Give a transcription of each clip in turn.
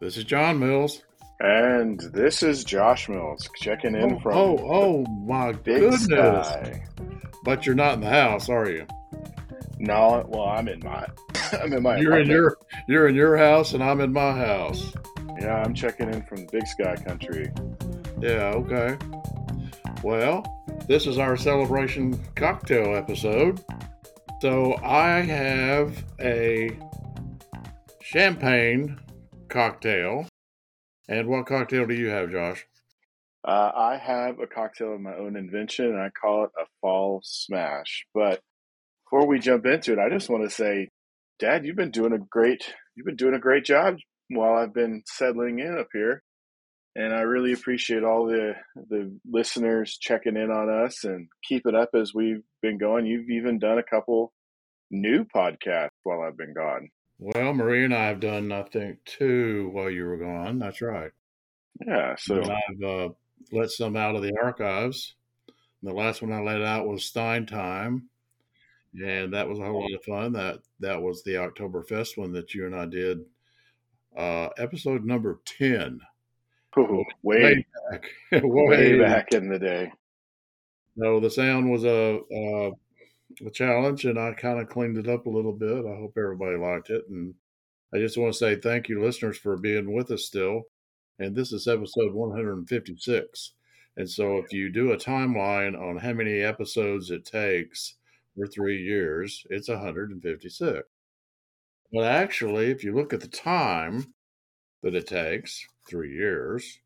This is John Mills. And this is Josh Mills checking in oh, from oh, oh my goodness! Sky. But you're not in the house, are you? No, well, I'm in my, I'm in my. You're in your, you're in your house, and I'm in my house. Yeah, I'm checking in from Big Sky Country. Yeah, okay. Well, this is our celebration cocktail episode. So I have a champagne cocktail. And what cocktail do you have, Josh? Uh, I have a cocktail of my own invention, and I call it a fall smash. But before we jump into it, I just want to say, Dad, you've been doing a great, you've been doing a great job while I've been settling in up here, and I really appreciate all the the listeners checking in on us and keep it up as we've been going. You've even done a couple new podcasts while I've been gone. Well, Marie and I have done, I think, two while you were gone. That's right. Yeah, so And I've uh, let some out of the archives. The last one I let out was Stein Time, and that was a whole lot of fun. That that was the Oktoberfest one that you and I did. Uh, episode number ten, ooh, way way back, way back in the day. No, the sound was a, a a challenge, and I kind of cleaned it up a little bit. I hope everybody liked it, and I just want to say thank you, listeners, for being with us still. And this is episode 156. And so, if you do a timeline on how many episodes it takes for three years, it's 156. But actually, if you look at the time that it takes, three years,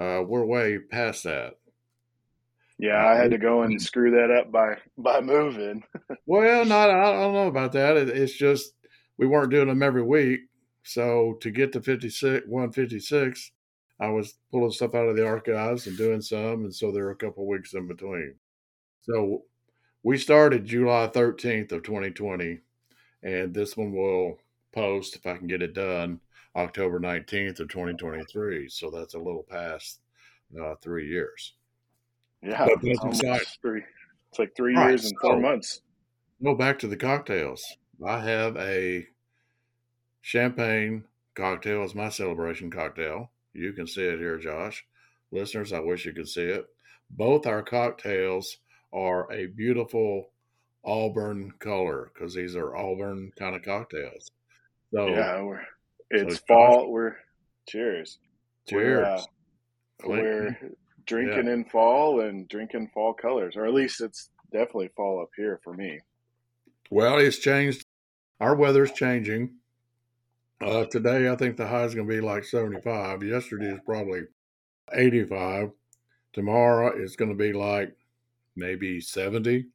uh, we're way past that. Yeah, I had to go and screw that up by by moving. Well, not I don't know about that. It, it's just we weren't doing them every week. So to get to 56, 156, I was pulling stuff out of the archives and doing some, and so there were a couple of weeks in between. So we started July 13th of 2020, and this one will post if I can get it done October 19th of 2023. So that's a little past uh, three years. Yeah, But that's almost exciting. three. It's like three Right, years and four months. Go back to the cocktails. I have a champagne cocktail as my celebration cocktail. You can see it here, Josh. Listeners, I wish you could see it. Both our cocktails are a beautiful auburn color because these are auburn kind of cocktails. So, yeah, we're it's Josh- fall. We're cheers. cheers. We're, uh, we're drinking in fall and drinking fall colors, or at least it's definitely fall up here for me. Well, it's changed. Our weather's changing. Uh, today, I think the high is going to be like 75. Yesterday is probably 85. Tomorrow, it's going to be like maybe 70.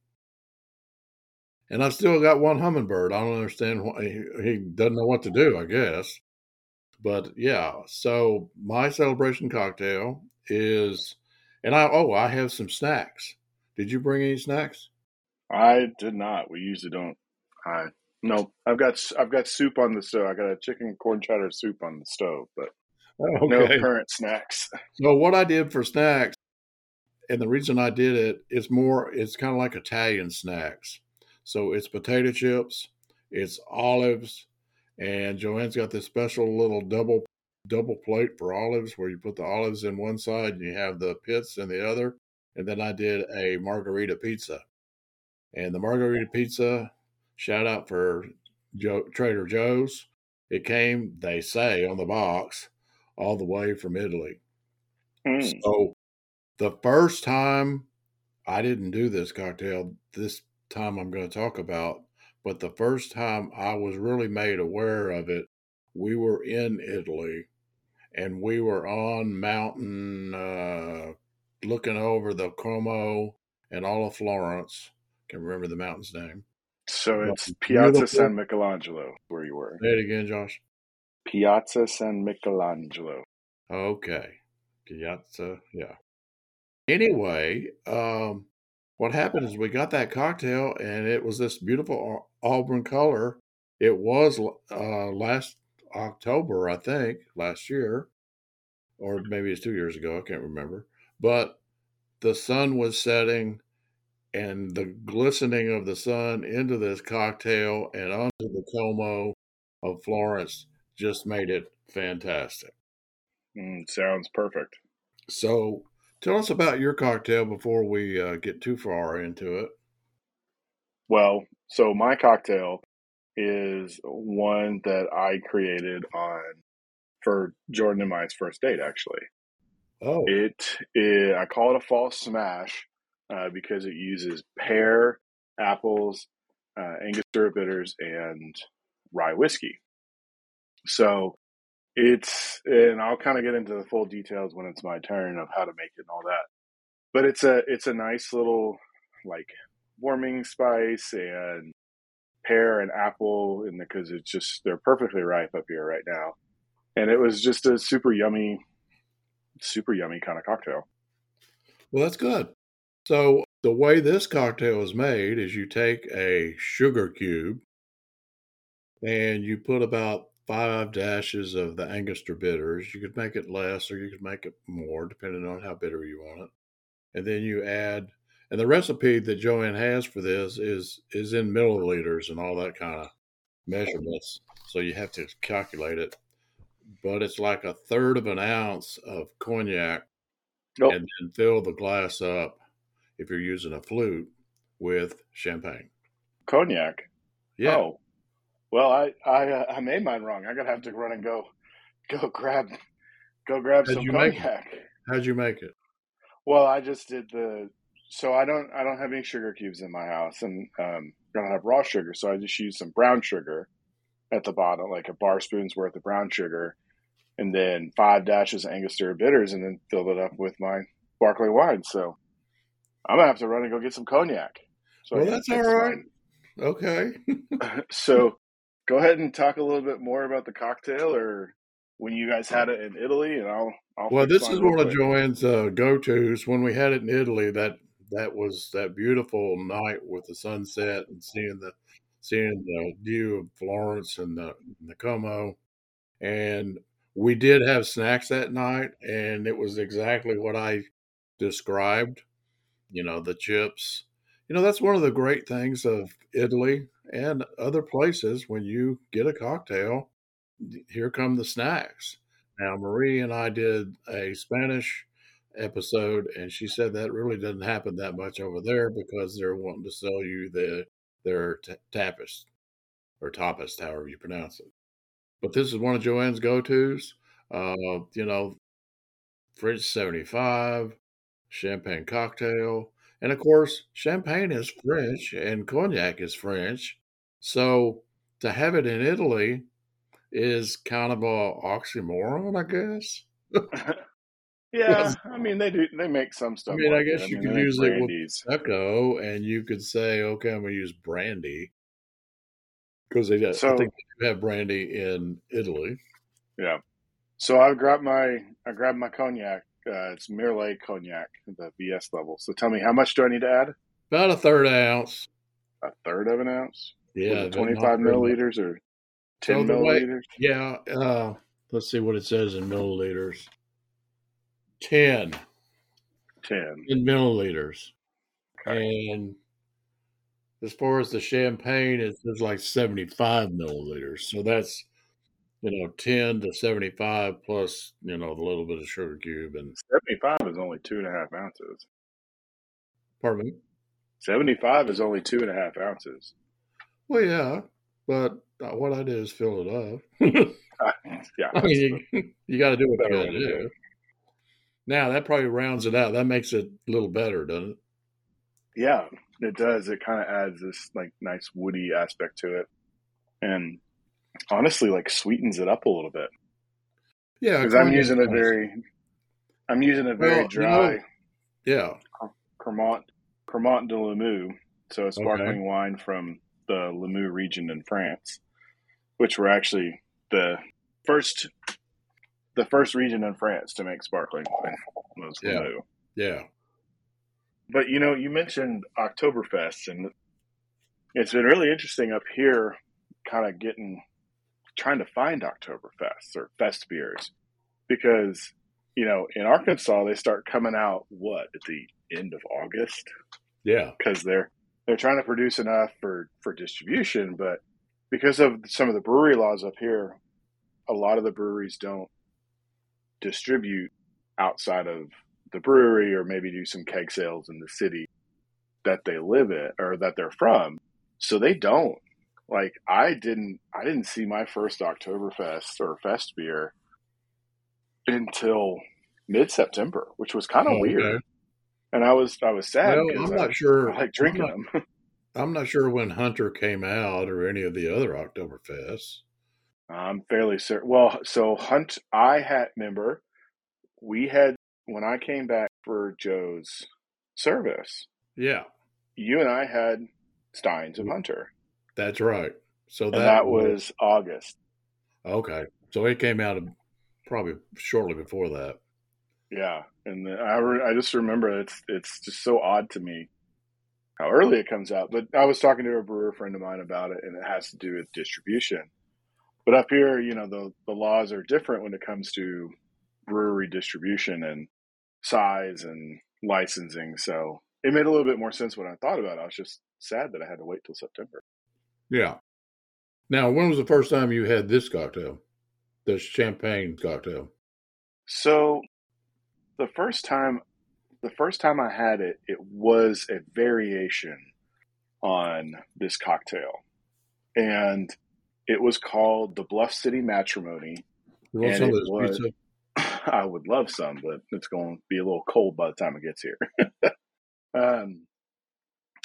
And I've still got one hummingbird. I don't understand why he, he doesn't know what to do, I guess. But yeah, so my celebration cocktail is, and I, oh, I have some snacks. Did you bring any snacks? I did not. We usually don't. I no. I've got I've got soup on the stove. I got a chicken corn chowder soup on the stove, but oh, no current snacks. So what I did for snacks, and the reason I did it is more, it's kind of like Italian snacks. So it's potato chips, it's olives, and Joanne's got this special little double double plate for olives where you put the olives in one side and you have the pits in the other. And then I did a margarita pizza. And the margarita pizza, shout out for Joe, Trader Joe's. It came, they say on the box, all the way from Italy. Mm. So the first time I didn't do this cocktail, this time I'm going to talk about, but the first time I was really made aware of it, we were in Italy and we were on mountain uh, looking over the Duomo and all of Florence. Can't remember the mountain's name. So it's. Piazza San Michelangelo where you were. Say it again, Josh. Piazza San Michelangelo. Okay. Piazza, yeah. Anyway, um, what happened is we got that cocktail and it was this beautiful auburn color. It was uh, last October, I think, last year, or maybe it's two years ago. I can't remember. But the sun was setting and the glistening of the sun into this cocktail and onto the Duomo of Florence just made it fantastic. Mm, sounds perfect. So, tell us about your cocktail before we uh, get too far into it. Well, so my cocktail is one that I created on for Jordan and my first date. Actually, Oh, it is, I call it a false smash uh, because it uses pear, apples, uh, Angostura bitters, and rye whiskey. So it's and I'll kind of get into the full details when it's my turn of how to make it and all that. But it's a it's a nice little like warming spice and pear and apple and because it's just they're perfectly ripe up here right now. And it was just a super yummy super yummy kind of cocktail. well, that's good. So, the way this cocktail is made is you take a sugar cube and you put about five dashes of the Angostura bitters. You could make it less or you could make it more, depending on how bitter you want it. And then you add, and the recipe that Joanne has for this is is in milliliters and all that kind of measurements. So you have to calculate it. But it's like a third of an ounce of cognac, Nope. and then fill the glass up if you're using a flute with champagne. Cognac. Yeah. Oh, well, I I uh, I made mine wrong. I gotta have to run and go go grab go grab How'd some you make it? cognac. How'd you make it? Well, I just did the so I don't I don't have any sugar cubes in my house, and um, I don't have raw sugar, so I just use some brown sugar at the bottom, like a bar spoon's worth of brown sugar, and then five dashes of Angostura bitters, and then filled it up with my sparkling wine. So I'm gonna have to run and go get some cognac. So Well, that's all right. mine. Okay. so go ahead and talk a little bit more about the cocktail or when you guys had it in Italy and I'll I'll Well, this is one of. Joanne's uh, go-tos. When we had it in Italy, that that was that beautiful night with the sunset and seeing the seeing the view of Florence and the, and the Duomo. And we did have snacks that night, and it was exactly what I described. You know, the chips. You know, that's one of the great things of Italy and other places. When you get a cocktail, here come the snacks. Now, Marie and I did a Spanish episode, and she said that really doesn't happen that much over there because they're wanting to sell you the their t- tapas or tapas, however you pronounce it. But this is one of Joanne's go tos. Uh, you know, French 75, champagne cocktail. And of course, champagne is French and cognac is French. So to have it in Italy is kind of a oxymoron, I guess. yeah, I mean they do they make some stuff. I mean, I like it. guess you mean, could use it brandies. Echo, and you could say, okay, I'm going to use brandy because they, I So think they have brandy in Italy. yeah. So I grabbed my I grabbed my cognac. Uh, it's Merlet cognac, the VS level. So tell me, how much do I need to add? About a third ounce. A third of an ounce? Yeah, it twenty five milliliters or So ten way, milliliters? yeah, uh, let's see what it says in milliliters. 10 Ten. in milliliters. Okay. And as far as the champagne, it's, says like 75 milliliters. So that's, you know, 10 to 75 plus, you know, the little bit of sugar cube. And Seventy five is only two and a half ounces. pardon me. Seventy five is only two and a half ounces. Well, yeah, but uh, what I did is fill it up. yeah, I mean, you, you got to do what you got to do. Now, that probably rounds it out. That makes it a little better, doesn't it? Yeah, it does. It kind of adds this like nice woody aspect to it, and honestly, like sweetens it up a little bit. Yeah, Because I'm using a very, I'm using a very Well, you dry know, yeah. Cremant Cremant de Limoux, so a Okay. sparkling wine from the Limoux region in France, which were actually the first, the first region in France to make sparkling wine was Yeah. Limoux. Yeah. But you know, you mentioned Oktoberfest, and it's been really interesting up here, kind of getting trying to find Oktoberfests or fest beers, because you know in Arkansas they start coming out what at the end of August Yeah. because they're they're trying to produce enough for for distribution, but because of some of the brewery laws up here, a lot of the breweries don't distribute outside of the brewery or maybe do some keg sales in the city that they live in or that they're from. So they don't. Like I didn't I didn't see my first Oktoberfest or fest beer until mid September, which was kind of oh, Okay. weird. And I was I was sad Well, I'm I, not sure. I like I'm drinking not. them. I'm not sure when Hunter came out or any of the other Oktoberfests. I'm fairly certain. Well, so Hunt, I had remember we had when I came back for Joe's service. Yeah, You and I had Steins of mm-hmm. Hunter, that's right. So that that was was August. okay. So it came out probably shortly before that. Yeah, and the, I re, I just remember it's it's just so odd to me how early it comes out. But I was talking to a brewer friend of mine about it, and it has to do with distribution. But up here, you know, the the laws are different when it comes to brewery distribution and size and licensing. So it made a little bit more sense when I thought about it. I was just sad that I had to wait till September. Yeah. Now, when was the first time you had this cocktail? this champagne cocktail. So the first time the first time I had it, it was a variation on this cocktail. And it was called the Bluff City Matrimony. You want some of this was pizza? I would love some, but it's going to be a little cold by the time it gets here. um,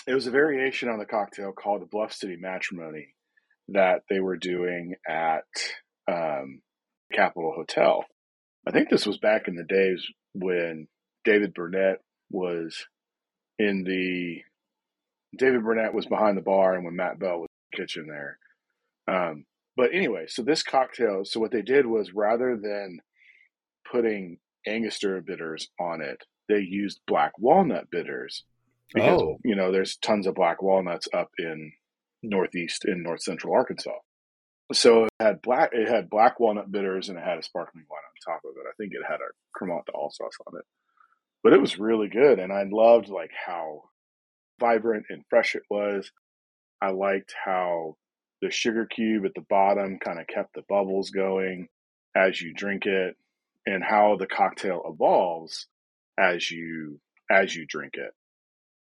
it was a variation on the cocktail called the Bluff City Matrimony that they were doing at um, Capital Hotel. I think this was back in the days when David Burnett was in the David Burnett was behind the bar and when Matt Bell was in the kitchen there. Um, but anyway, so this cocktail, so what they did was rather than putting Angostura bitters on it, they used black walnut bitters because Oh, you know there's tons of black walnuts up in northeast in north central Arkansas. So it had black it had black walnut bitters and it had a sparkling wine on top of it. I think it had a Cremant sauce on it. But it was really good and I loved like how vibrant and fresh it was. I liked how the sugar cube at the bottom kind of kept the bubbles going as you drink it and how the cocktail evolves as you as you drink it.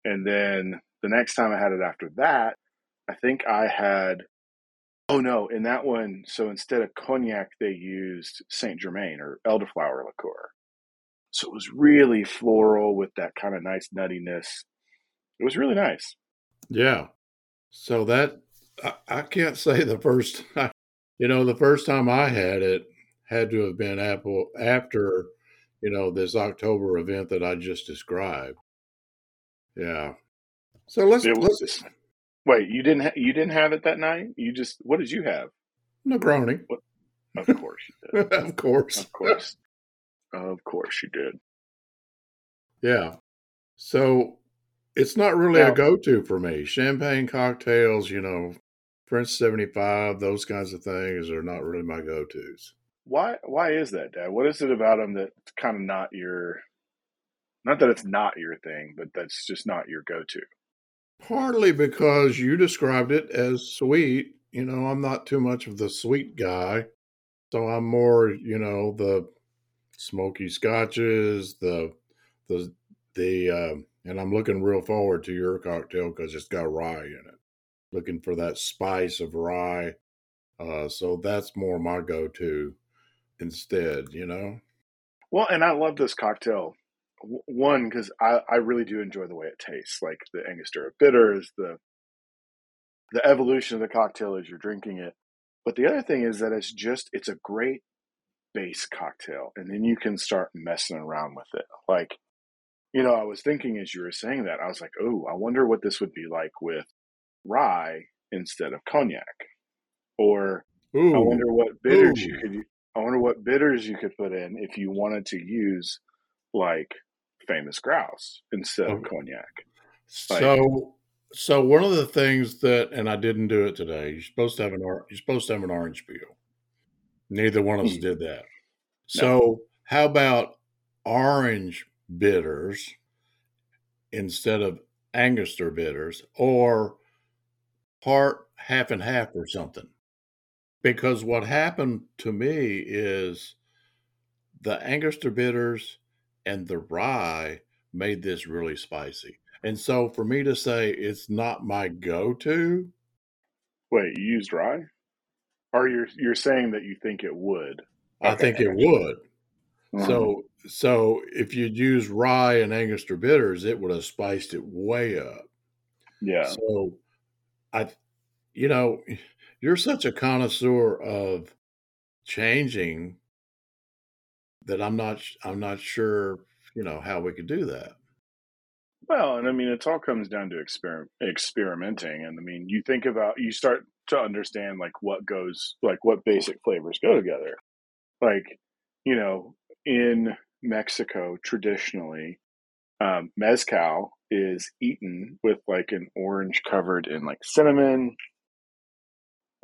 And then the next time I had it after that, I think I had oh no, in that one, so instead of cognac they used Saint Germain or elderflower liqueur. So it was really floral with that kind of nice nuttiness. It was really nice. yeah. So that I, I can't say the first. You know, the first time I had it had to have been Apple after, you know, this October event that I just described. Yeah. So let's It let's wait, you didn't ha- you didn't have it that night? You just what did you have? Negroni, Of course you did. of course. Of course. Of course you did. Yeah. So it's not really a go-to for me. Champagne cocktails, you know, French 75, those kinds of things are not really my go-tos. why why is that, Dad? What is it about them that's kind of not your not that it's not your thing, but that's just not your go-to. Partly because you described it as sweet. You know, I'm not too much of the sweet guy. So I'm more, you know, the smoky scotches, the the the uh, and I'm looking real forward to your cocktail because it's got rye in it. Looking for that spice of rye. Uh, so that's more my go-to instead. You know. Well, and I love this cocktail. One, because I, I really do enjoy the way it tastes, like the Angostura bitters, the the evolution of the cocktail as you're drinking it. But the other thing is that it's just it's a great base cocktail, and then you can start messing around with it. Like, you know, I was thinking as you were saying that, I was like, oh, I wonder what this would be like with rye instead of cognac, or I wonder what bitters you could. I wonder what bitters you could put in if you wanted to use like famous grouse instead of cognac. Like, So, so one of the things that, and I didn't do it today. You're supposed to have an or, you're supposed to have an orange peel. Neither one of us hmm, did that. no, So, how about orange bitters instead of Angostura bitters, or part half and half or something? Because what happened to me is the Angostura bitters and the rye made this really spicy. And so for me to say it's not my go-to, Wait, you used rye? Or you're you're saying that you think it would? I Okay, think it I got you. would. Mhm. So so if you'd used rye and Angostura bitters, it would have spiced it way up. yeah, So I you know, you're such a connoisseur of changing that I'm not I'm not sure, you know, how we could do that. Well, and I mean, it all comes down to exper- experimenting. And I mean, you think about, you start to understand like what goes, like what basic flavors go together. Like, you know, in Mexico, traditionally, um, mezcal is eaten with like an orange covered in like cinnamon,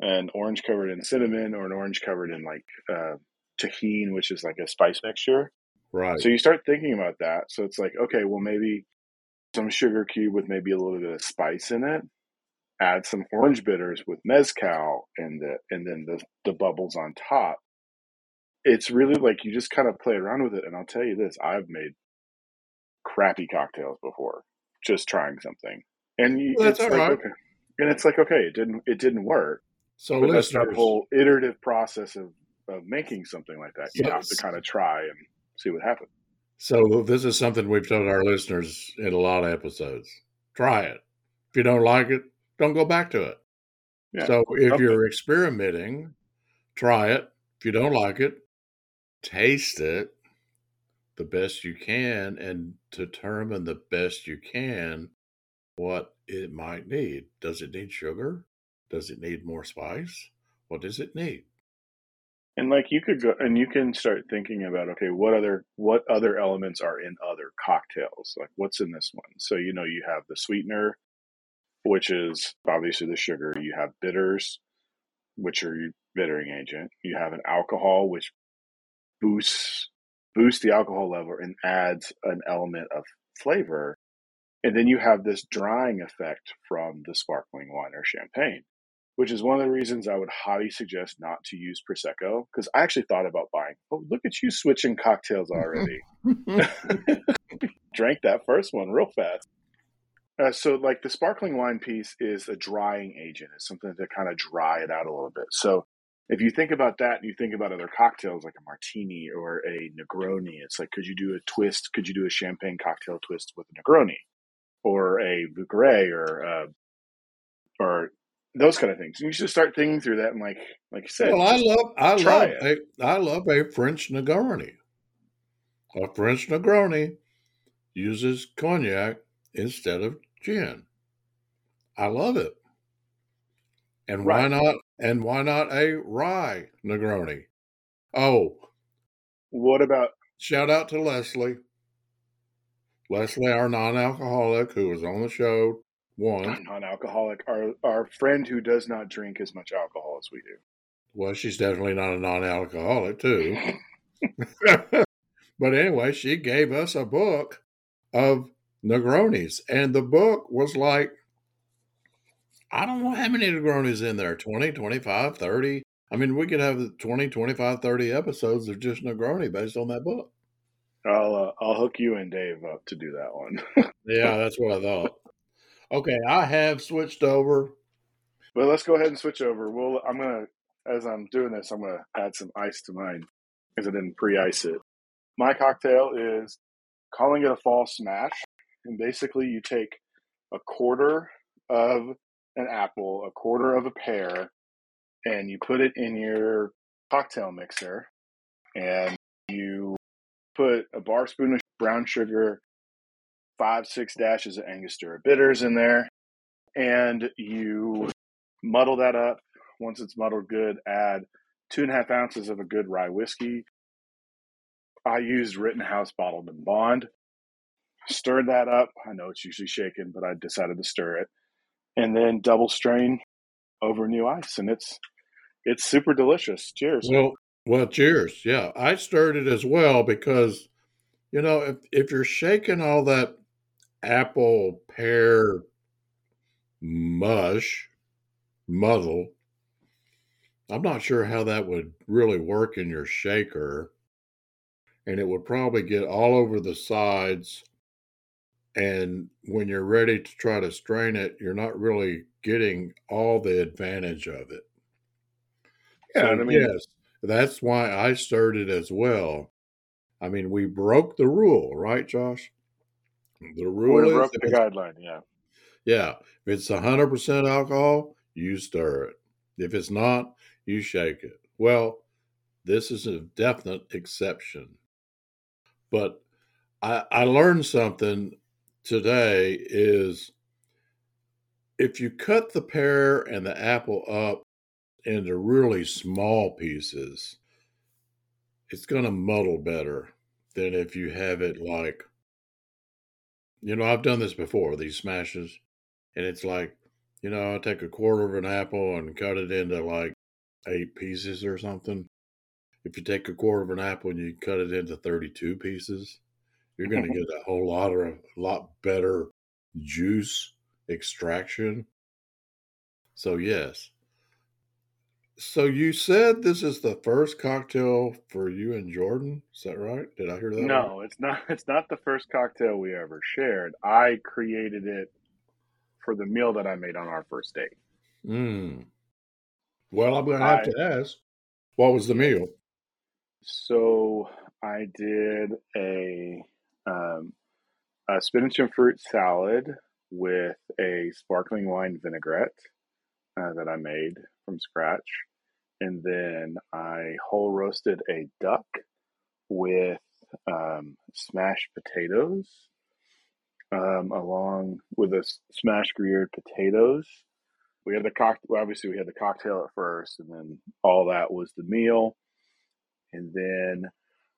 an orange covered in cinnamon, or an orange covered in like uh, Tajín, which is like a spice mixture. Right. So you start thinking about that. So it's like, okay, well, maybe some sugar cube with maybe a little bit of spice in it. Add some orange bitters with mezcal and the and then the the bubbles on top. It's really like you just kind of play around with it. And I'll tell you this: I've made crappy cocktails before, just trying something, and you, Well, that's it's all like right. okay, and it's like okay, it didn't it didn't work, So but that's that whole iterative process of of making something like that. You have to kind of try and see what happens. so this is something we've told our listeners in a lot of episodes. Try it. If you don't like it, don't go back to it. Yeah. So if Okay. you're experimenting, try it. If you don't like it, taste it the best you can and determine the best you can what it might need. Does it need sugar? Does it need more spice? What does it need? And like you could go and you can start thinking about okay, what other what other elements are in other cocktails? Like what's in this one? So you know you have the sweetener, which is obviously the sugar. You have bitters, which are your bittering agent. You have an alcohol, which boosts boosts the alcohol level and adds an element of flavor. And then you have this drying effect from the sparkling wine or champagne, which is one of the reasons I would highly suggest not to use Prosecco. Because I actually thought about buying, oh, look at you switching cocktails already. Drank that first one real fast. Uh, so, like the sparkling wine piece is a drying agent. It's something to kind of dry it out a little bit. So, if you think about that and you think about other cocktails like a martini or a Negroni, it's like, could you do a twist? Could you do a champagne cocktail twist with a Negroni or a Bouquet or, uh, or those kind of things? You should start thinking through that and, like, like you said, well, I love I love it. a I love a French Negroni. A French Negroni uses cognac instead of gin. I love it. And why Right. not? And why not a rye Negroni? Oh, What about shout out to Leslie. Leslie, our non-alcoholic, who was on the show once. non-alcoholic? Our our friend who does not drink as much alcohol as we do. Well, she's definitely not a non-alcoholic too. but anyway, she gave us a book of Negronis, and the book was like, I don't know how many Negronis in there 20, 25, 30. I mean, we could have 20, 25, 30 episodes of just Negroni based on that book. I'll uh, I'll hook you and Dave up to do that one. Yeah, that's what I thought. Okay, I have switched over. But let's go ahead and switch over. We'll I'm gonna as I'm doing this, I'm gonna add some ice to mine because I didn't pre-ice it. My cocktail is calling it a fall smash, and basically you take a quarter of an apple, a quarter of a pear, and you put it in your cocktail mixer, and you put a bar spoon of brown sugar, five six dashes of Angostura bitters in there, and you muddle that up. Once it's muddled good, add two and a half ounces of a good rye whiskey. I used Rittenhouse bottled and bond. Stirred that up. I know it's usually shaken, but I decided to stir it, and then double strain over new ice, and it's it's super delicious. Cheers. Well, well, cheers. Yeah, I stirred it as well because, you know, if if you're shaking all that apple pear mush muddle, I'm not sure how that would really work in your shaker. And it would probably get all over the sides. And when you're ready to try to strain it, you're not really getting all the advantage of it. Yeah, So, I mean, yes, that's why I stirred it as well. I mean, we broke the rule, right, Josh? The rule is broke the guideline. Yeah. yeah, if it's 100% alcohol, you stir it. If it's not, you shake it. Well, this is a definite exception. But I, I learned something today is if you cut the pear and the apple up into really small pieces, it's going to muddle better than if you have it like, you know, I've done this before, these smashes, and it's like, you know, I take a quarter of an apple and cut it into like eight pieces or something. If you take a quarter of an apple and you cut it into 32 pieces, you're going to get a whole lot of, a lot better juice extraction. So, yes. So, you said this is the first cocktail for you and Jordan? Is that right? Did I hear that right? No, it's not. It's not the first cocktail we ever shared. I created it for the meal that I made on our first date. Mm. Well, I'm going to have I to ask, what was the meal? so I did a um, a spinach and fruit salad with a sparkling wine vinaigrette uh, that I made from scratch, and then I whole roasted a duck with um, smashed potatoes, um, along with a smashed grilled potatoes. We had the cocktail, Well, obviously, we had the cocktail at first, and then all that was the meal. And then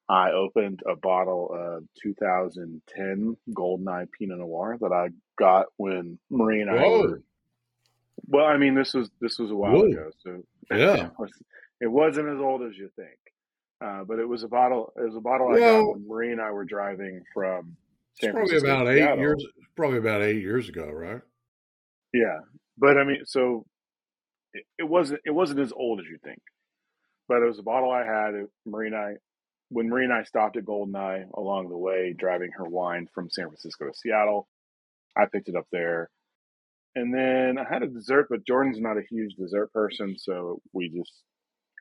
I opened a bottle of 2010 Goldeneye Pinot Noir that I got when Marie and I Whoa. were. Well, I mean, this was this was a while Whoa. ago, so Yeah. it, was, wasn't as old as you think. Uh, but it was a bottle. It was a bottle I got Well, when Marie and I were driving from San probably Francisco about eight Seattle. years, probably about eight years ago, right? Yeah, but I mean, so it, it wasn't it wasn't as old as you think. But it was a bottle I had. Marie and I, when Marie and I stopped at Goldeneye along the way, driving her wine from San Francisco to Seattle, I picked it up there. And then I had a dessert, but Jordan's not a huge dessert person, so we just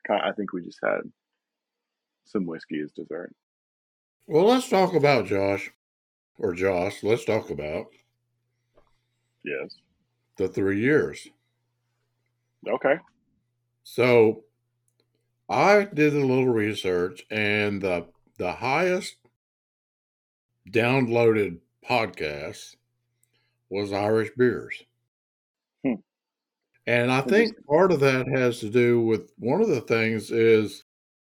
kind I think we just had some whiskey as dessert. Well, let's talk about Josh or Josh. Let's talk about Yes. the three years. Okay. So I did a little research, and the the highest downloaded podcast was Irish Beers. Hmm. And I think part of that has to do with one of the things is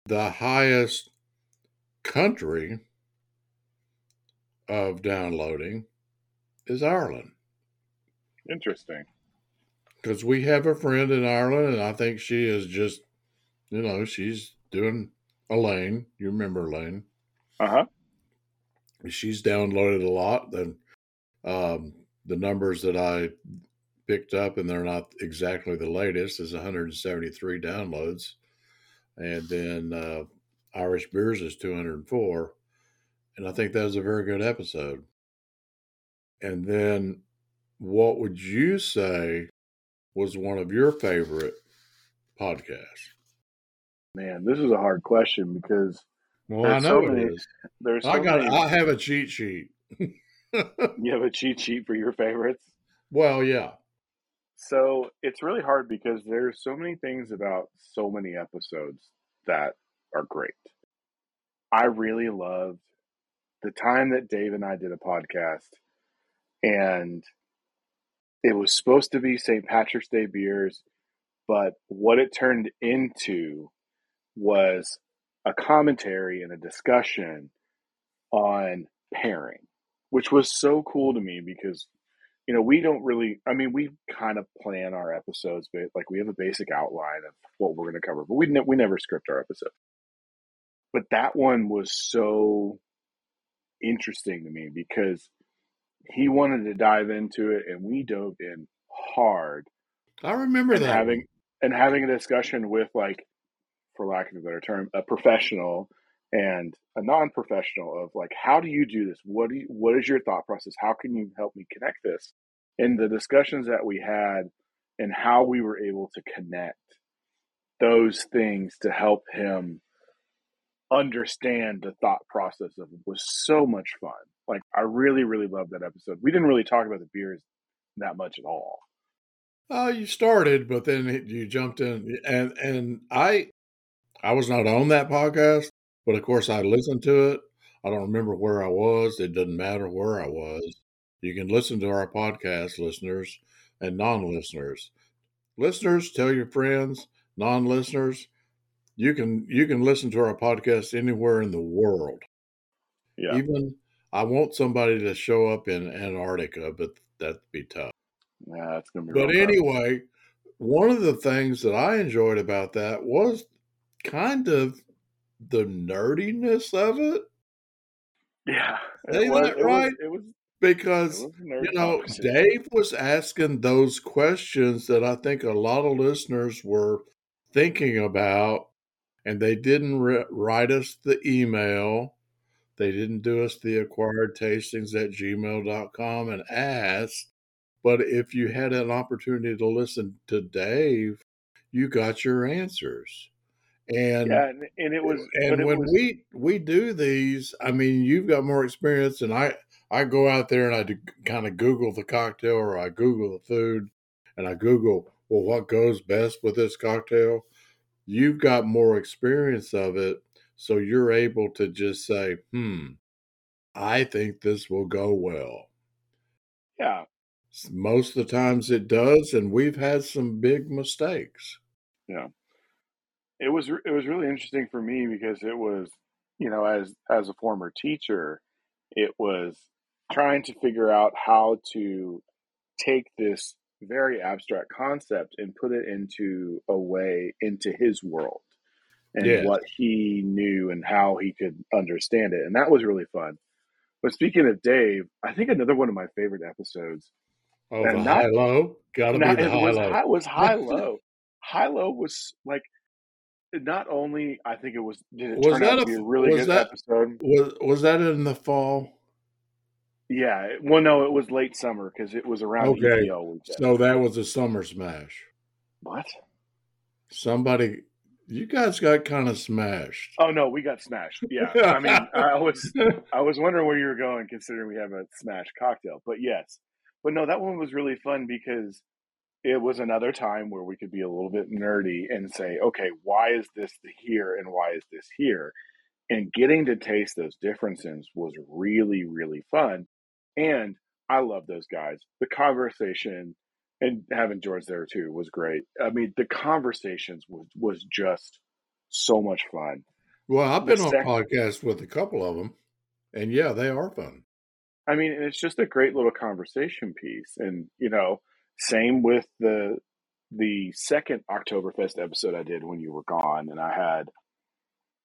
the highest country of downloading is Ireland. Interesting. Because we have a friend in Ireland, and I think she is just, you know, she's doing Elaine. You remember Elaine? Uh huh. She's downloaded a lot. Then um, the numbers that I picked up, and they're not exactly the latest, is 173 downloads. And then uh, Irish Beers is 204. And I think that was a very good episode. And then what would you say was one of your favorite podcasts? Man, this is a hard question because Well, I there's know so many. is. There's I got. many. I have a cheat sheet. You have a cheat sheet for your favorites. well, yeah. So it's really hard because there's so many things about so many episodes that are great. I really loved the time that Dave and I did a podcast, and it was supposed to be St. Patrick's Day beers, but what it turned into was a commentary and a discussion on pairing, which was so cool to me because you know we don't really i mean we kind of plan our episodes but like we have a basic outline of what we're going to cover but we, ne- we never script our episodes but that one was so interesting to me because he wanted to dive into it and we dove in hard I remember that. having and having a discussion with like, for lack of a better term, a professional and a non-professional of like, how do you do this? What do you, what is your thought process? How can you help me connect this? And the discussions that we had and how we were able to connect those things to help him understand the thought process of it was so much fun. Like I really, really loved that episode. We didn't really talk about the beers that much at all. Uh, you started, but then you jumped in, and and I, I was not on that podcast, but of course I listened to it. I don't remember where I was. It doesn't matter where I was. You can listen to our podcast, listeners and non-listeners. Listeners, tell your friends. Non-listeners, you can you can listen to our podcast anywhere in the world. Yeah. Even I want somebody to show up in Antarctica, but that'd be tough. Yeah, it's gonna be. But anyway, one of the things that I enjoyed about that was kind of the nerdiness of it. yeah, it was, that it right? was, it was, it Because was you know. Dave was asking those questions that I think a lot of listeners were thinking about, and they didn't ri- write us the email. They didn't do us the acquired tastings at gmail.com and ask. But if you had an opportunity to listen to Dave, you got your answers. And Yeah, and, and it was, and it when was, we we do these, I mean, you've got more experience, and I I go out there and I do kind of Google the cocktail, or I Google the food, and I Google well what goes best with this cocktail. You've got more experience of it, so you're able to just say, hmm, I think this will go well. yeah, Most of the times it does, and we've had some big mistakes. It was it was really interesting for me because it was you know as as a former teacher it was trying to figure out how to take this very abstract concept and put it into a way into his world and Yes. what he knew and how he could understand it and that was really fun but speaking of dave i think another one of my favorite episodes Oh, not- high low, got to be the high was low. was high low. high low was like not only I think it was did it Was turn that out a to be a really good that- episode. Was was that in the fall? Yeah, well, no, it was late summer because it was around Okay. So that was a summer smash. what? Somebody, you guys got kind of smashed. Oh no, we got smashed. Yeah, I mean, I was I was wondering where you were going, considering we have a smash cocktail. But yes, but no, that one was really fun because it was another time where we could be a little bit nerdy and say, okay, why is this here and why is this here? And getting to taste those differences was really, really fun. And I love those guys. The conversation and having George there too was great. I mean, the conversations was was just so much fun. well, I've The been on sec- podcasts with a couple of them, and yeah, they are fun. I mean, it's just a great little conversation piece. And, you know, same with the the second Oktoberfest episode I did when you were gone and I had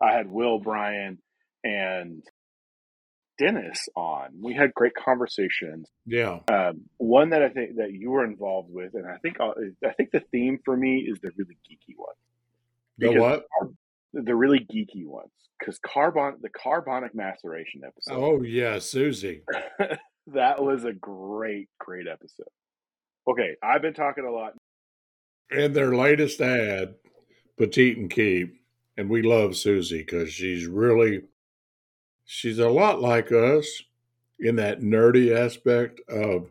I had Will Bryan and Dennis on. We had great conversations. Yeah, Um, one that I think that you were involved with, and I think I'll, I think the theme for me is the really geeky one, the what? the really geeky ones, because carbon the carbonic maceration episode. Oh yeah, Susie. that was a great, great episode. Okay, I've been talking a lot. And their latest ad, Petite and Keep, and we love Susie because she's really, she's a lot like us in that nerdy aspect of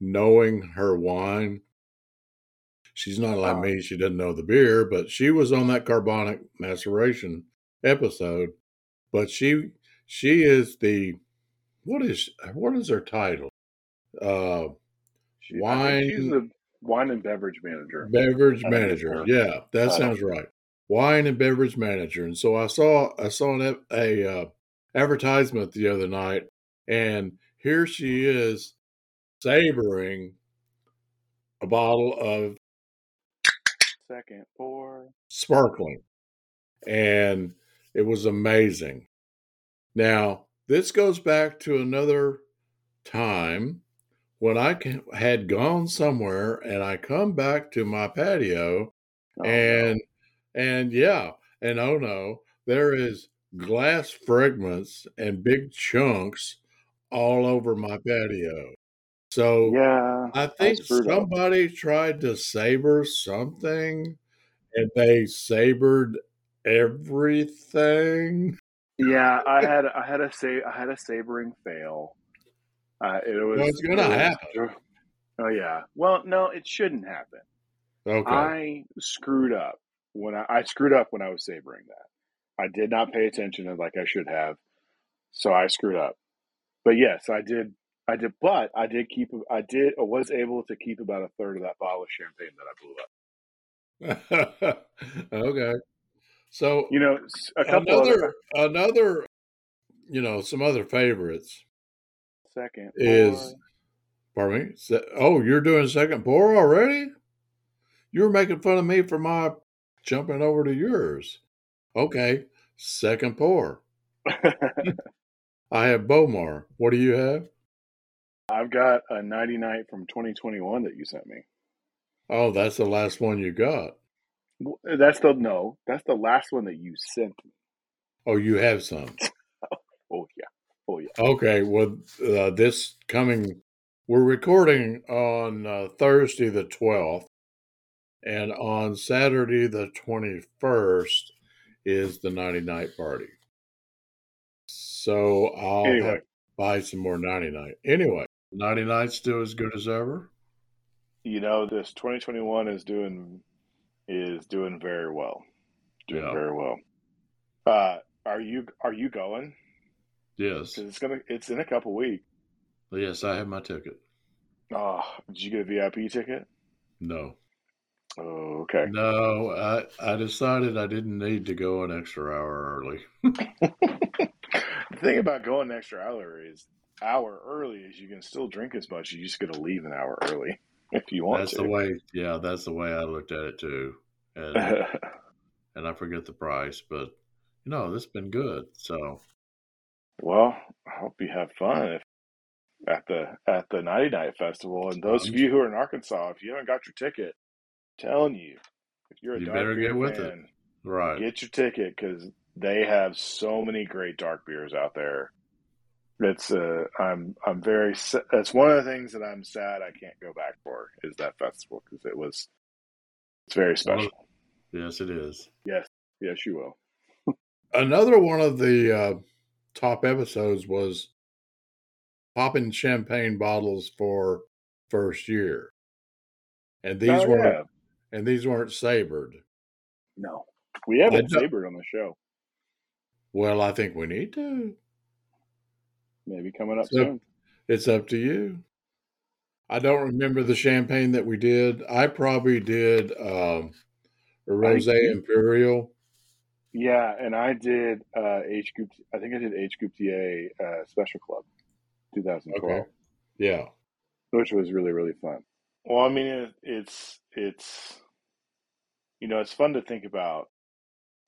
knowing her wine. She's not like me; she doesn't know the beer, but she was on that carbonic maceration episode. But she, she is the, what is what is her title? Uh, She, think she's Wine- the wine and beverage manager. beverage manager. Yeah, that sounds right. Wine and beverage manager. And so I saw I saw an, a uh, advertisement the other night, and here she is savoring a bottle of Second for sparkling, and it was amazing. Now this goes back to another time when I had gone somewhere and I come back to my patio Oh, and and yeah, and oh no, there is glass fragments and big chunks all over my patio. So yeah, I think up. somebody tried to saber something and they sabered everything. Yeah, I had I had a sa- I had a sabering fail. Uh, it was. Well, it's gonna it was- happen. Oh yeah. Well, no, it shouldn't happen. Okay. I screwed up when I, I screwed up when I was sabering that. I did not pay attention like I should have, so I screwed up. But yes, I did. I did, but I did keep. I did. I was able to keep about a third of that bottle of champagne that I blew up. okay. So You know, s- a couple another other another you know, some other favorites. Second is- pour. Pardon me. Se- Oh, you're doing second pour already? You were making fun of me for my jumping over to yours. Okay, second pour. I have Bomar. What do you have? I've got a 99 from 2021 that you sent me. Oh, that's the last one you got. That's the no. That's the last one that you sent me. Oh, you have some. Oh yeah. Oh yeah. Okay, well, uh, this coming, we're recording on uh, Thursday the 12th, and on Saturday the 21st is the Nighty Night party. So I'll Anyway. have buy some more Nighty Night. Anyway, Nighty Night still as good as ever. You know, this 2021 is doing is doing very well. Doing Yeah. very well. Uh, are you are you going? Yes. 'Cause it's gonna it's in a couple weeks. Yes, I have my ticket. Oh, did you get a VIP ticket? No. Oh, okay. No, I, I decided I didn't need to go an extra hour early. the thing about going an extra hour is hour early is you can still drink as much. You just got to leave an hour early if you want That's to. the way, yeah, that's the way I looked at it too. And and I forget the price, but you know, this has been good. So well, I hope you have fun if, at the at the Nighty Night Festival. And those of you who are in Arkansas, if you haven't got your ticket, I'm telling you, if you're a You dark better beer get with it. right. get your ticket because they have so many great dark beers out there. It's uh, I'm I'm very that's one of the things that I'm sad I can't go back for is that festival because it was it's very special. Yes, it is. Yes, yes, you will. Another one of the uh, top episodes was popping champagne bottles for first year, and these Oh, weren't yeah. and these weren't sabered. No, we haven't sabered on the show. Well, I think we need to. Maybe coming up So- soon. It's up to you. I don't remember the champagne that we did. I probably did um, a rose imperial. Yeah, and I did uh, H group. I think I did H group TA uh, Special Club, 2012. Okay. Yeah. which was really really fun. Well, I mean, it, it's it's you know it's fun to think about.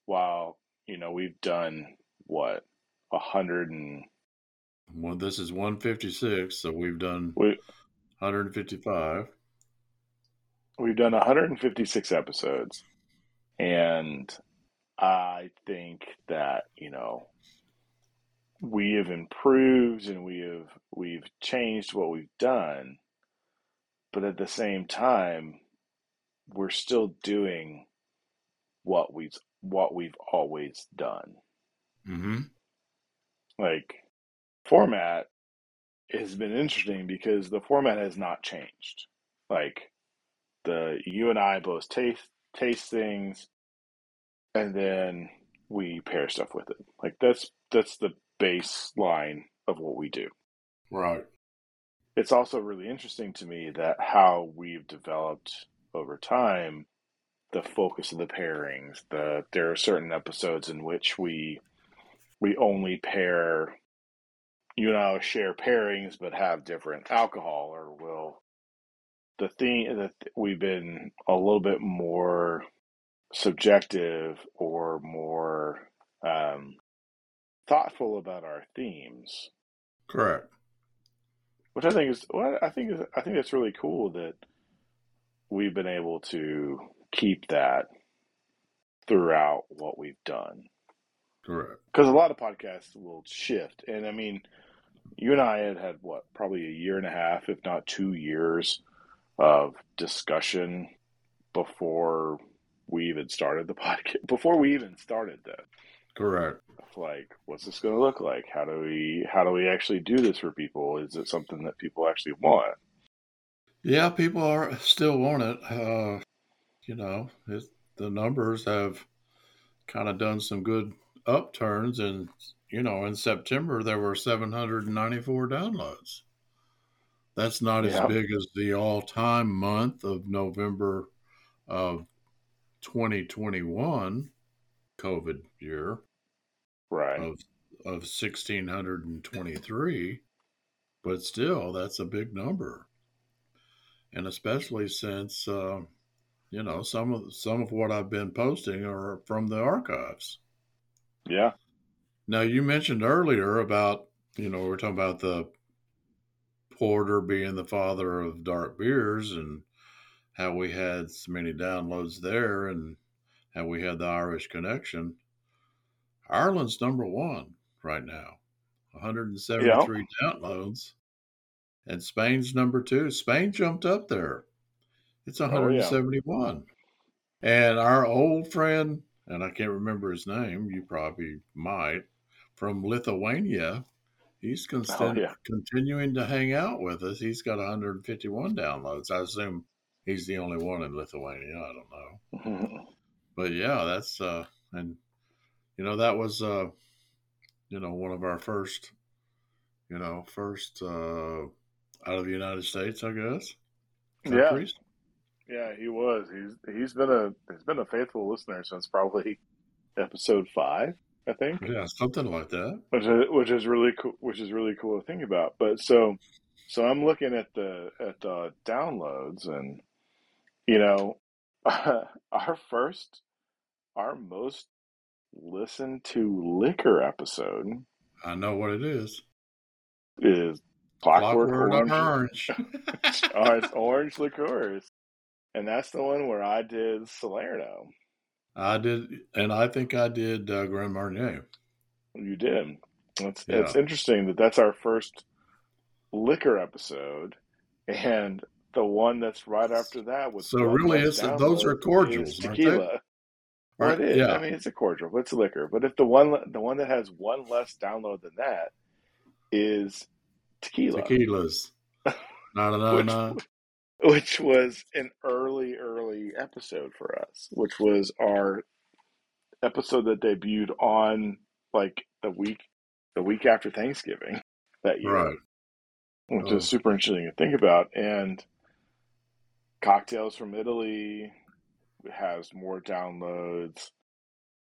While you know we've done what a hundred and Well, this is 156, so we've done we 155. we've done 156 episodes, and I think that you know we have improved and we have we've changed what we've done, but at the same time, we're still doing what we've what we've always done. Mm-hmm. Like format has been interesting because the format has not changed. Like the you and I both taste taste things and then we pair stuff with it. Like that's that's the baseline of what we do. Right. It's also really interesting to me that how we've developed over time the focus of the pairings. The there are certain episodes in which we we only pair you and I share pairings but have different alcohol or will the thing that we've been a little bit more subjective or more um, thoughtful about our themes Correct. which I think is well, I think is I think that's really cool that we've been able to keep that throughout what we've done. Correct. Because a lot of podcasts will shift. And I mean, you and I had had what, probably a year and a half, if not two years of discussion before we even started the podcast, before we even started that. Correct. Like, what's this going to look like? How do we, how do we actually do this for people? Is it something that people actually want? Yeah, people are still want it. Uh, you know, it, the numbers have kind of done some good upturns, and you know, in September there were 794 downloads. That's not as big as the all-time month of November of 2021 COVID year Right. of of 1623, but still that's a big number. And especially since uh, you know some of some of what I've been posting are from the archives. Yeah. Now you mentioned earlier about you know we're talking about the porter being the father of dark beers and how we had so many downloads there and how we had the Irish connection. Ireland's number one right now, 173 downloads, and Spain's number two. Spain jumped up there. It's Oh, yeah. 171. And our old friend, and I can't remember his name, you probably might, from Lithuania, he's oh, constant, Oh, yeah. continuing to hang out with us. He's got 151 downloads. I assume he's the only one in Lithuania. I don't know. But yeah, that's, uh, and, you know, that was, uh, you know, one of our first, you know, first, uh, out of the United States, I guess. Yeah. Yeah, he was. He's he's been a he's been a faithful listener since probably episode five, I think. Yeah, something like that. which is which is really cool. Which is really cool to think about. But so so I'm looking at the at the downloads, and you know, our first, our most listened to liquor episode I know what it is. is Clockwork, Clockwork Orange. Orange. oh, it's Orange Liqueurs, and that's the one where I did Salerno. I did, and I think I did uh, Grand Marnier. You did. It's Yeah. it's interesting that that's our first liquor episode, and the one that's right after that with So really, it's those are cordials, is tequila. Well, it is. Yeah. I mean, it's a cordial. It's liquor. But if the one the one that has one less download than that is tequila, Tequilas. No, no, no. which was an early early episode for us, which was our episode that debuted on like the week the week after Thanksgiving that year. Right. which Oh. is super interesting to think about. And Cocktails from Italy has more downloads.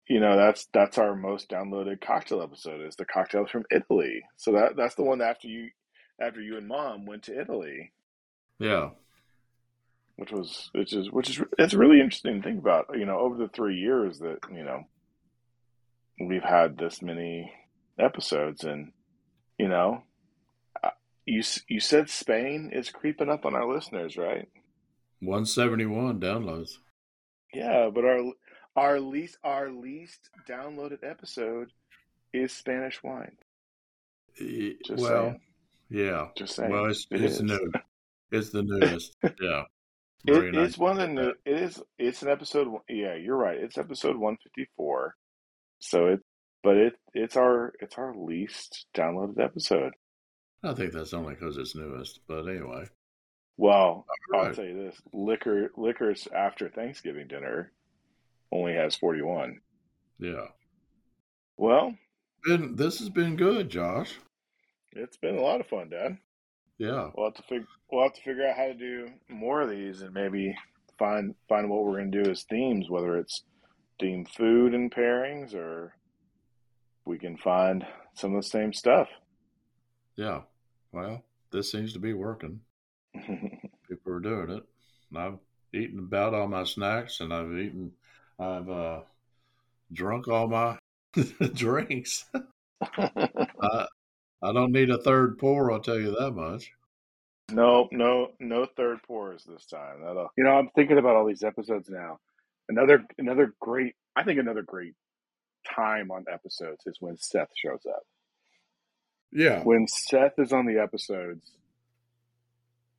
You know, that's that's our most downloaded cocktail episode is the Cocktails from Italy. So that that's the one after you after you and mom went to Italy, Yeah. which was which is which is it's really interesting to think about. You know, over the three years that you know we've had this many episodes, and you know, uh, you you said Spain is creeping up on our listeners, right? 171 downloads. Yeah, but our our least our least downloaded episode is Spanish wine. Just well, saying. yeah. Just saying. Well, it's, It it's is. new. It's the newest. Yeah. Very It, nice. it's one of the new. It is. It's an episode. Yeah, you're right. It's episode one fifty four. So it, but it it's our it's our least downloaded episode. I think that's only because it's newest. But anyway. Well, I'll tell you this: liquor liquors after Thanksgiving dinner only has forty one. Yeah. Well, Been, this has been good, Josh. it's been a lot of fun, Dad. Yeah. We'll have to fig- we'll have to figure out how to do more of these and maybe find find what we're going to do as themes, whether it's theme food and pairings or we can find some of the same stuff. Yeah. Well, this seems to be working. People are doing it. And I've eaten about all my snacks and I've eaten, I've uh, drunk all my drinks. I, I don't need a third pour, I'll tell you that much. no, no, no third pours this time. That'll, you know, I'm thinking about all these episodes now, Another another great I think another great time on episodes is when Seth shows up. Yeah. When Seth is on the episodes,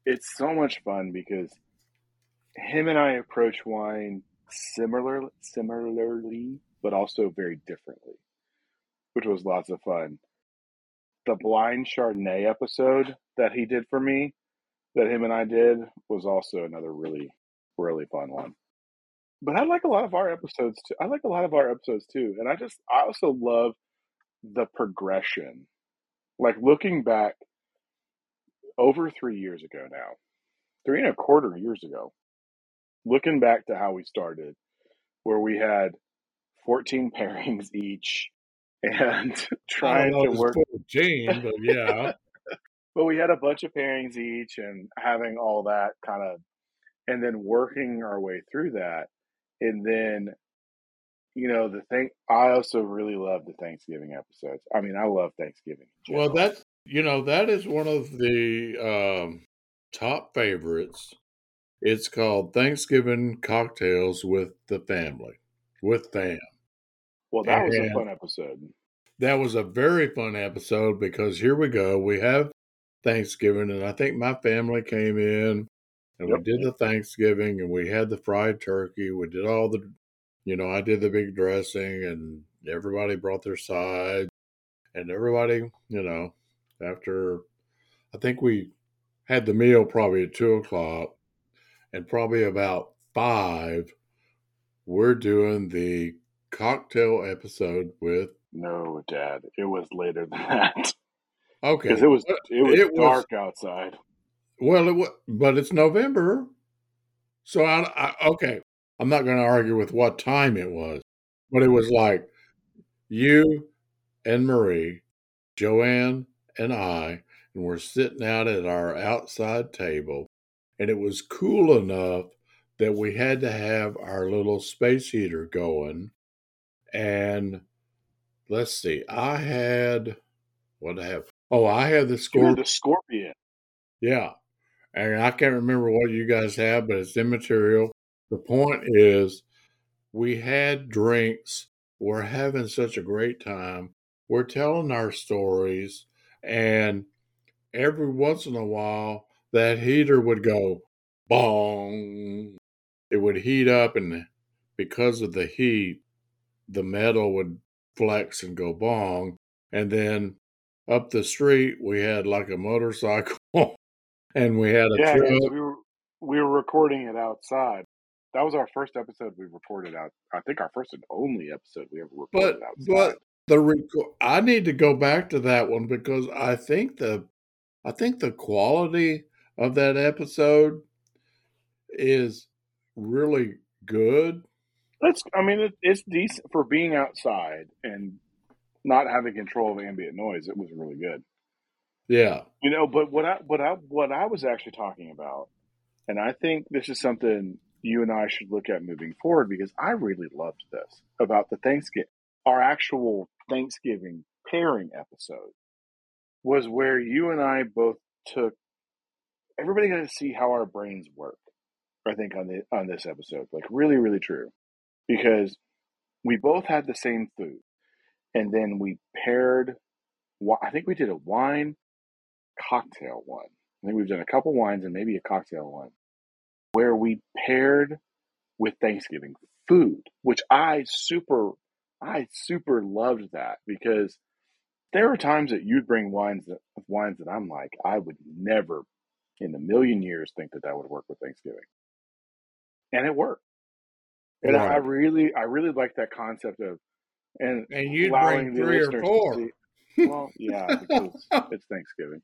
it's so much fun because him and I approach wine similar similarly, but also very differently, which was lots of fun. The blind Chardonnay episode that he did for me, that him and I did, was also another really, really fun one. But I like a lot of our episodes too. I like a lot of our episodes too, and I just I also love the progression. Like looking back over three years ago now, three and a quarter years ago, looking back to how we started, where we had 14 pairings each and trying to work 14, but yeah. but we had a bunch of pairings each and having all that kind of and then working our way through that and then you know the thing i also really love the thanksgiving episodes i mean i love thanksgiving well that's you know that is one of the um, top favorites it's called thanksgiving cocktails with the family with fam well that and was a fun episode that was a very fun episode because here we go we have thanksgiving and i think my family came in and yep. we did the Thanksgiving and we had the fried turkey. We did all the, you know, I did the big dressing and everybody brought their side and everybody, you know, after I think we had the meal probably at two o'clock and probably about five, we're doing the cocktail episode with. No, Dad, it was later than that. Okay, because it was it was it dark was, outside. Well, it was, but it's November, so I, I okay. I'm not going to argue with what time it was, but it was like you and Marie, Joanne and I, and we're sitting out at our outside table, and it was cool enough that we had to have our little space heater going. And let's see, I had what I have. Oh, I had the scorpion. The scorpion. Yeah, and I can't remember what you guys have, but it's immaterial. The point is, we had drinks. We're having such a great time. We're telling our stories, and every once in a while, that heater would go bong. It would heat up, and because of the heat, the metal would flex and go bong. And then up the street, we had like a motorcycle and we had a yeah, we were we were recording it outside. That was our first episode we recorded out. I think our first and only episode we ever recorded but, outside. But the record, I need to go back to that one because I think the I think the quality of that episode is really good. That's I mean it, it's decent for being outside and not having control of ambient noise. It was really good. Yeah. You know, but what I what I what I was actually talking about, and I think this is something you and I should look at moving forward because I really loved this about the Thanksgiving our actual Thanksgiving pairing episode was where you and I both took everybody got to see how our brains work. I think on the on this episode, like really, really true, because we both had the same food, and then we paired. I think we did a wine cocktail one. I think we've done a couple wines and maybe a cocktail one where we paired with Thanksgiving food, which I super, I super loved that because there are times that you'd bring wines that wines that I'm like, I would never in a million years think that that would work with Thanksgiving, and it worked. And right. I really, I really like that concept of and and you'd bring three or four. See, well, yeah, because it's Thanksgiving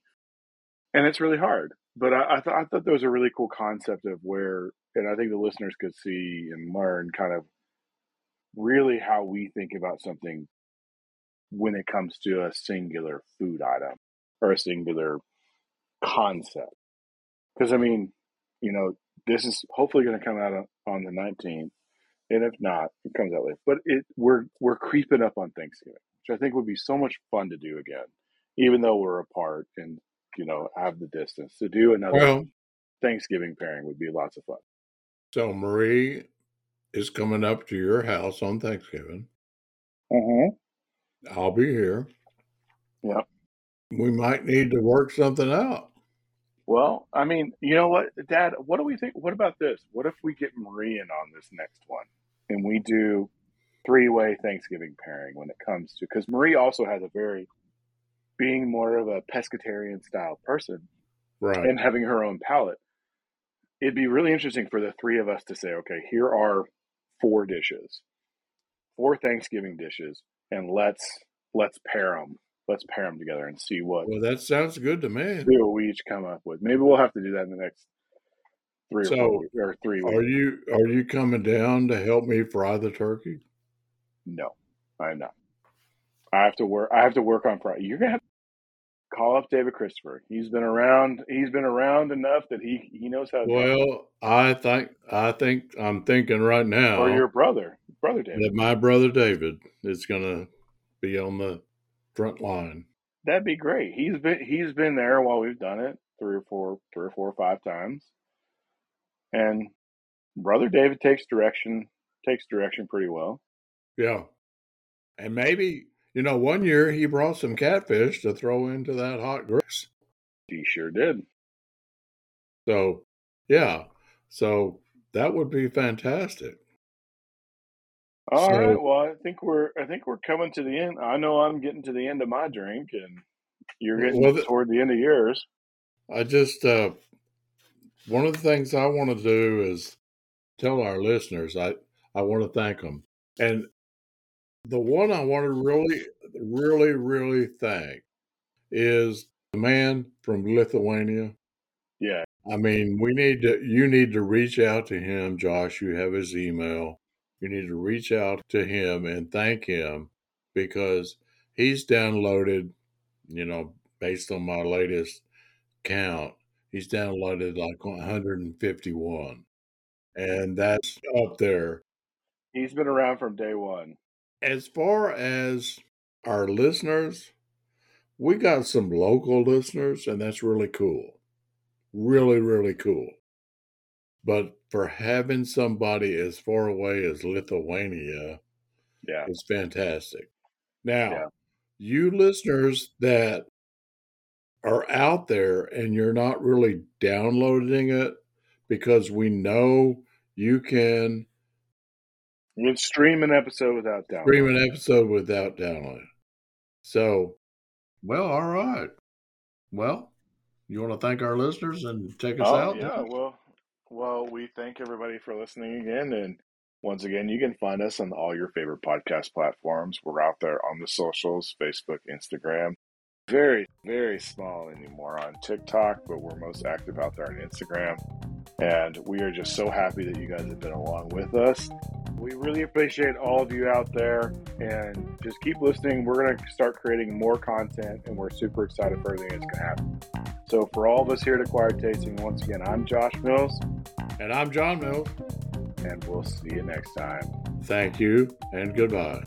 and it's really hard. But I, I, th- I thought there was a really cool concept of where, and I think the listeners could see and learn kind of really how we think about something when it comes to a singular food item or a singular concept. Because I mean, you know, this is hopefully going to come out on the 19th, and if not, it comes out late. But it we're we're creeping up on Thanksgiving, which I think would be so much fun to do again, even though we're apart and you know, have the distance to do another well, Thanksgiving pairing would be lots of fun. So Marie is coming up to your house on Thanksgiving. Mm-hmm. I'll be here. Yep. We might need to work something out. Well, I mean, you know what, Dad? What do we think? What about this? What if we get Marie in on this next one, and we do three-way Thanksgiving pairing when it comes to because Marie also has a very being more of a pescatarian style person Right. and having her own palate. It'd be really interesting for the three of us to say, okay, here are four dishes, four Thanksgiving dishes, and let's let's pair them. Let's pair them together and see what well, that sounds good to me. see what we each come up with. Maybe we'll have to do that in the next three or four weeks, or three Are you are you coming down to help me fry the turkey? No, I'm not. I have to work. I have to work on Friday. You're gonna have call up David Christopher. He's been around. He's been around enough that he he knows how to. Well, I think I think I'm thinking right now or your brother, brother David. that my brother David is going to be on the front line. That'd be great. He's been he's been there while we've done it three or four, three or four or five times, and brother David takes direction takes direction pretty well. Yeah, and maybe you know one year he brought some catfish to throw into that hot grease. He sure did. So yeah, so that would be fantastic. All So- right. Well, I think we're I think we're coming to the end. I know I'm getting to the end of my drink, and you're getting Well, toward the end of yours. I just uh, one of the things I want to do is tell our listeners I I want to thank them, and the one I want to really, really, really thank is the man from Lithuania. Yeah. I mean, we need to. You need to reach out to him, Josh. You have his email. You need to reach out to him and thank him because he's downloaded. You know, based on my latest count, he's downloaded like 151, and that's up there. He's been around from day one. As far as our listeners, we got some local listeners, and that's really cool. Really, really cool. But for having somebody as far away as Lithuania Yeah. is fantastic. Now, Yeah. you listeners that are out there and you're not really downloading it because we know you can Can stream an episode without downloading. stream an episode without downloading. So, well, all right. Well, you want to thank our listeners and take us Oh out? yeah. Well, well, we thank everybody for listening again, and once again, you can find us on all your favorite podcast platforms. We're out there on the socials: Facebook, Instagram. Very, very small anymore on TikTok, but we're most active out there on Instagram. And we are just so happy that you guys have been along with us. We really appreciate all of you out there and just keep listening. We're going to start creating more content and we're super excited for everything that's going to happen. So, for all of us here at Acquired Tasting, once again, I'm Josh Mills And I'm John Mills. and we'll see you next time. Thank you and goodbye.